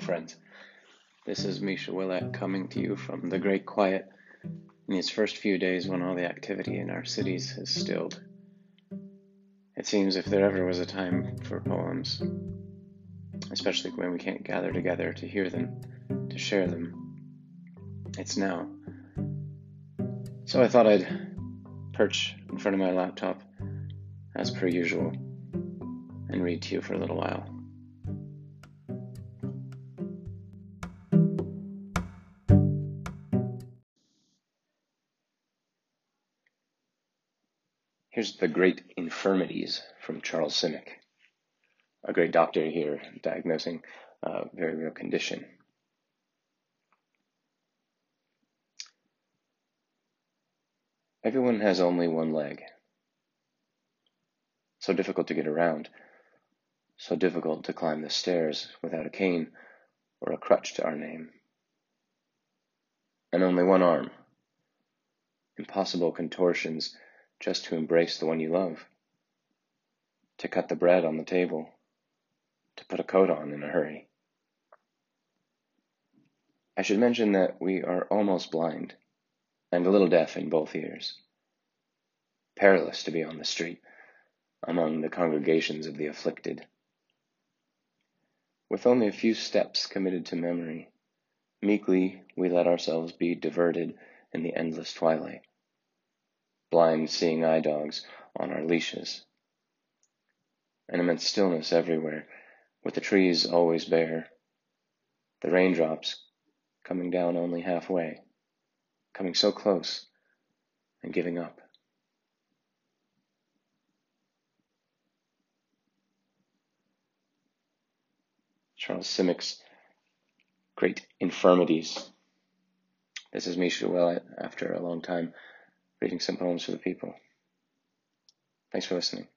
Friends. This is Misha Willett coming to you from the Great Quiet in these first few days when all the activity in our cities has stilled. It seems if there ever was a time for poems, especially when we can't gather together to hear them, to share them, it's now. So I thought I'd perch in front of my laptop, as per usual, and read to you for a little while. Here's the great infirmities from Charles Simic, a great doctor here diagnosing a very real condition. Everyone has only one leg. So difficult to get around, so difficult to climb the stairs without a cane or a crutch to our name. And only one arm. Impossible contortions just to embrace the one you love, to cut the bread on the table, to put a coat on in a hurry. I should mention that we are almost blind and a little deaf in both ears. Perilous to be on the street among the congregations of the afflicted. With only a few steps committed to memory, meekly we let ourselves be diverted in the endless twilight blind seeing eye dogs on our leashes. An immense stillness everywhere, with the trees always bare, the raindrops coming down only halfway, coming so close and giving up. Charles Simic's great infirmities. This is Misha Willett after a long time reading some poems for the people. Thanks for listening.